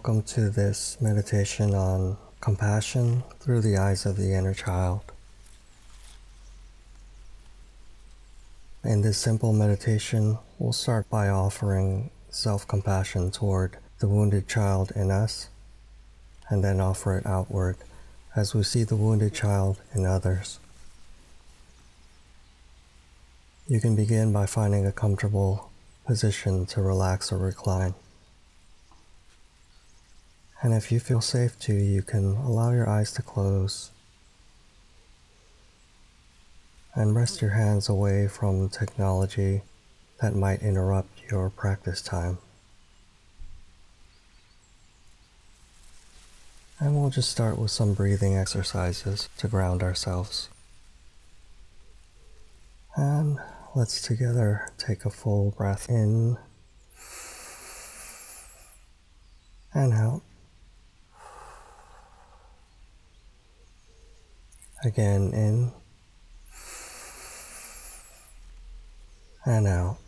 Welcome to this meditation on compassion through the eyes of the inner child. In this simple meditation, we'll start by offering self compassion toward the wounded child in us, and then offer it outward as we see the wounded child in others. You can begin by finding a comfortable position to relax or recline. And if you feel safe to, you can allow your eyes to close and rest your hands away from technology that might interrupt your practice time. And we'll just start with some breathing exercises to ground ourselves. And let's together take a full breath in and out. Again, in and out.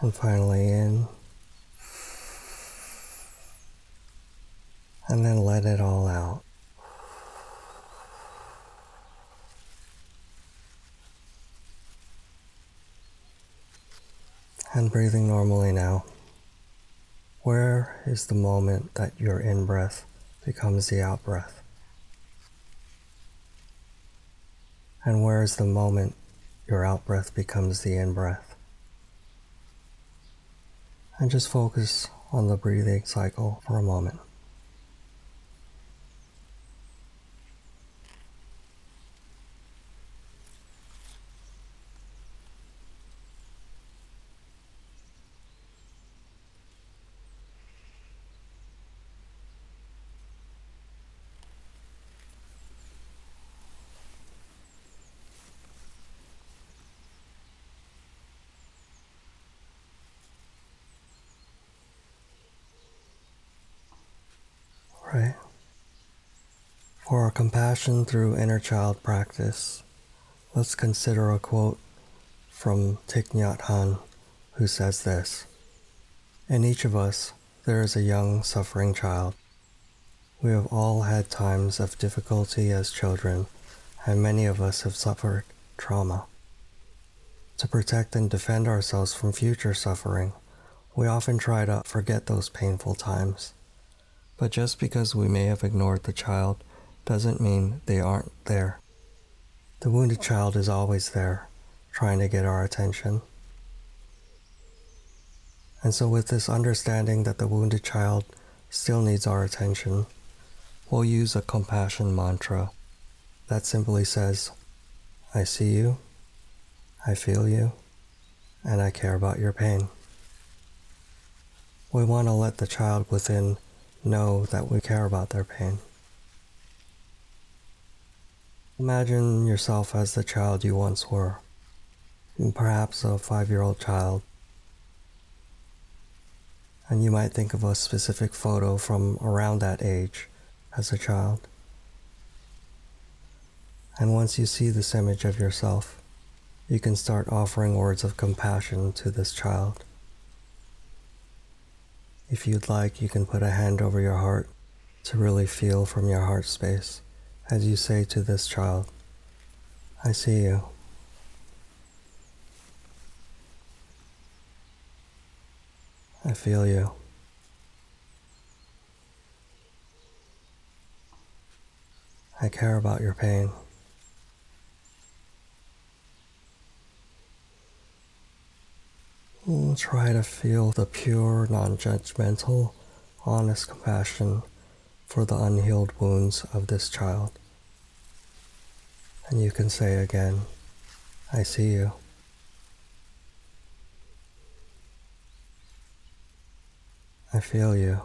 And finally in. And then let it all out. And breathing normally now. Where is the moment that your in breath becomes the out breath? And where is the moment your out breath becomes the in breath? And just focus on the breathing cycle for a moment. For compassion through inner child practice, let's consider a quote from Thich Nhat Hanh, who says this In each of us, there is a young, suffering child. We have all had times of difficulty as children, and many of us have suffered trauma. To protect and defend ourselves from future suffering, we often try to forget those painful times. But just because we may have ignored the child doesn't mean they aren't there. The wounded child is always there, trying to get our attention. And so, with this understanding that the wounded child still needs our attention, we'll use a compassion mantra that simply says, I see you, I feel you, and I care about your pain. We want to let the child within know that we care about their pain. Imagine yourself as the child you once were, perhaps a five year old child. And you might think of a specific photo from around that age as a child. And once you see this image of yourself, you can start offering words of compassion to this child. If you'd like, you can put a hand over your heart to really feel from your heart space as you say to this child, I see you. I feel you. I care about your pain. We'll try to feel the pure, non judgmental, honest compassion for the unhealed wounds of this child. And you can say again, I see you. I feel you.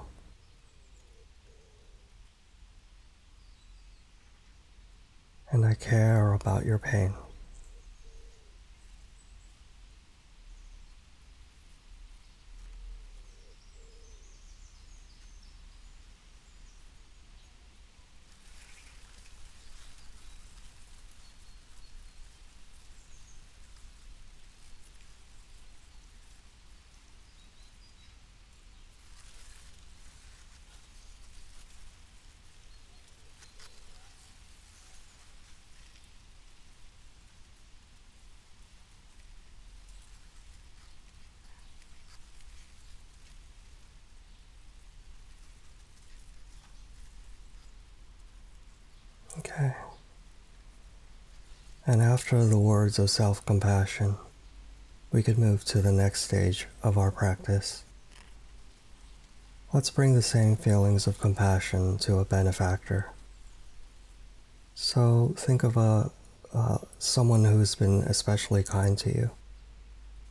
And I care about your pain. And after the words of self compassion, we could move to the next stage of our practice. Let's bring the same feelings of compassion to a benefactor. So think of a uh, someone who's been especially kind to you.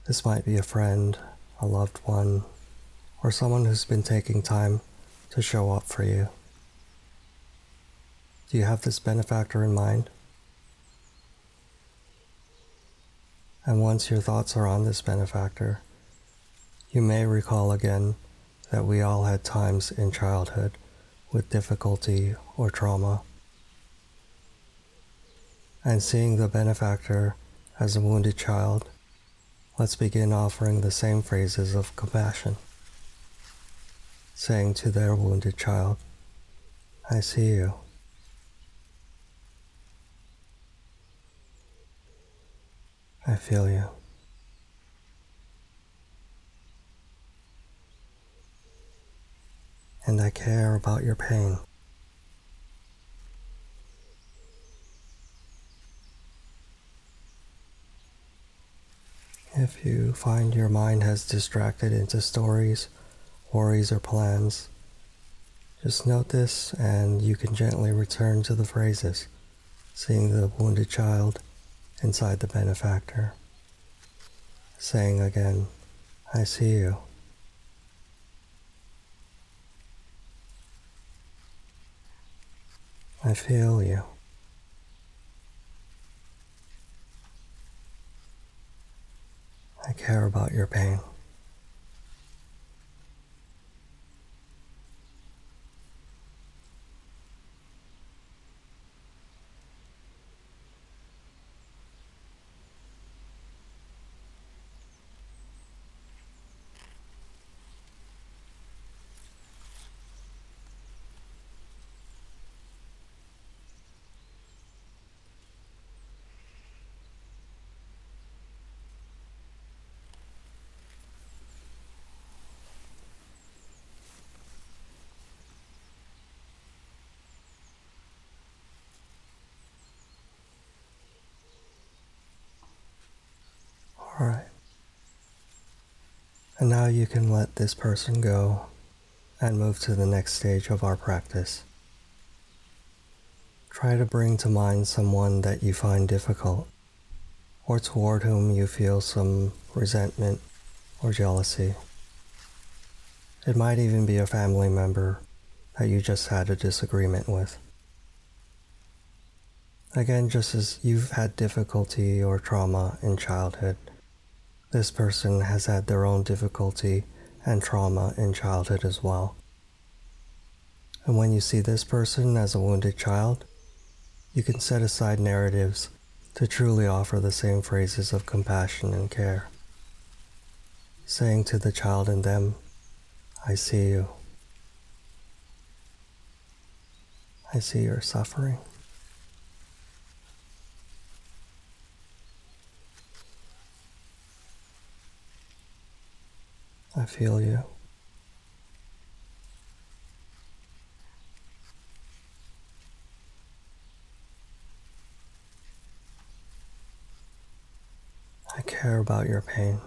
This might be a friend, a loved one, or someone who's been taking time to show up for you. Do you have this benefactor in mind? And once your thoughts are on this benefactor, you may recall again that we all had times in childhood with difficulty or trauma. And seeing the benefactor as a wounded child, let's begin offering the same phrases of compassion, saying to their wounded child, I see you. I feel you. And I care about your pain. If you find your mind has distracted into stories, worries, or plans, just note this and you can gently return to the phrases, seeing the wounded child inside the benefactor, saying again, I see you. I feel you. I care about your pain. All right. And now you can let this person go and move to the next stage of our practice. Try to bring to mind someone that you find difficult or toward whom you feel some resentment or jealousy. It might even be a family member that you just had a disagreement with. Again, just as you've had difficulty or trauma in childhood, this person has had their own difficulty and trauma in childhood as well. And when you see this person as a wounded child, you can set aside narratives to truly offer the same phrases of compassion and care, saying to the child in them, I see you. I see your suffering. I feel you. I care about your pain.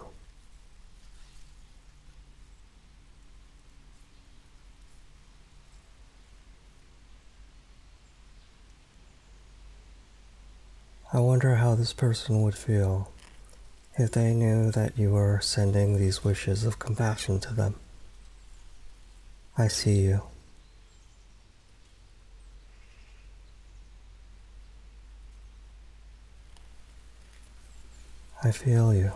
I wonder how this person would feel if they knew that you were sending these wishes of compassion to them. I see you. I feel you.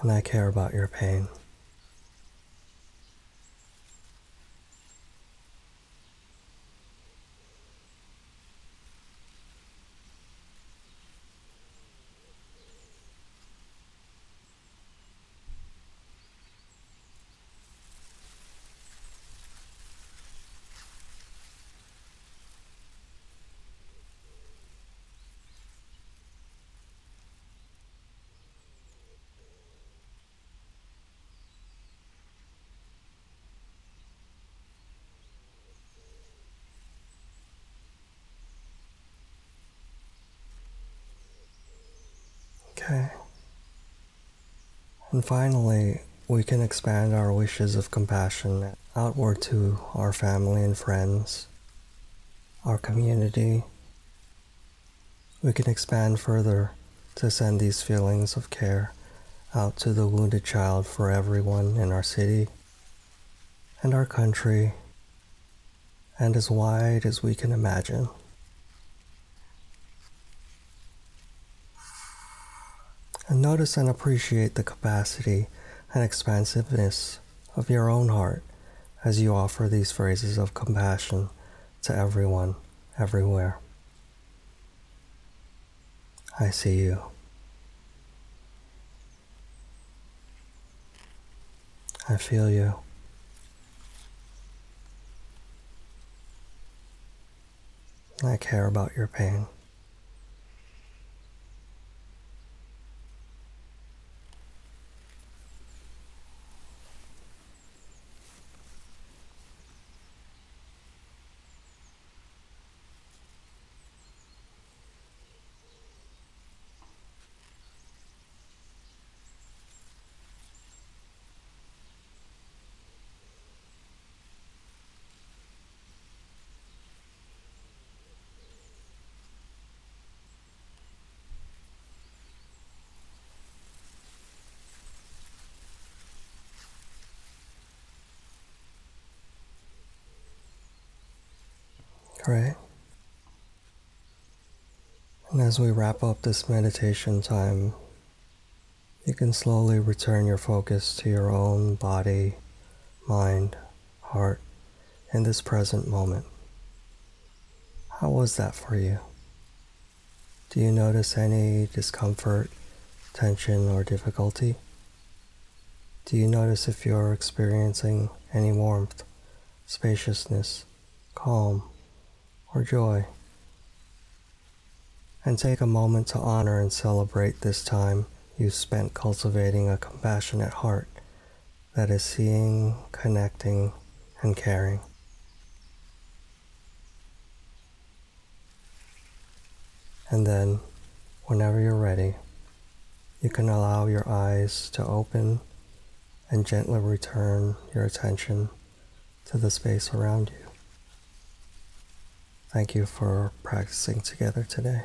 And I care about your pain. Okay. And finally, we can expand our wishes of compassion outward to our family and friends, our community. We can expand further to send these feelings of care out to the wounded child for everyone in our city and our country and as wide as we can imagine. And notice and appreciate the capacity and expansiveness of your own heart as you offer these phrases of compassion to everyone, everywhere. I see you. I feel you. I care about your pain. Great. And as we wrap up this meditation time, you can slowly return your focus to your own body, mind, heart and this present moment. How was that for you? Do you notice any discomfort, tension, or difficulty? Do you notice if you're experiencing any warmth, spaciousness, calm, or joy. And take a moment to honor and celebrate this time you've spent cultivating a compassionate heart that is seeing, connecting, and caring. And then, whenever you're ready, you can allow your eyes to open and gently return your attention to the space around you. Thank you for practicing together today.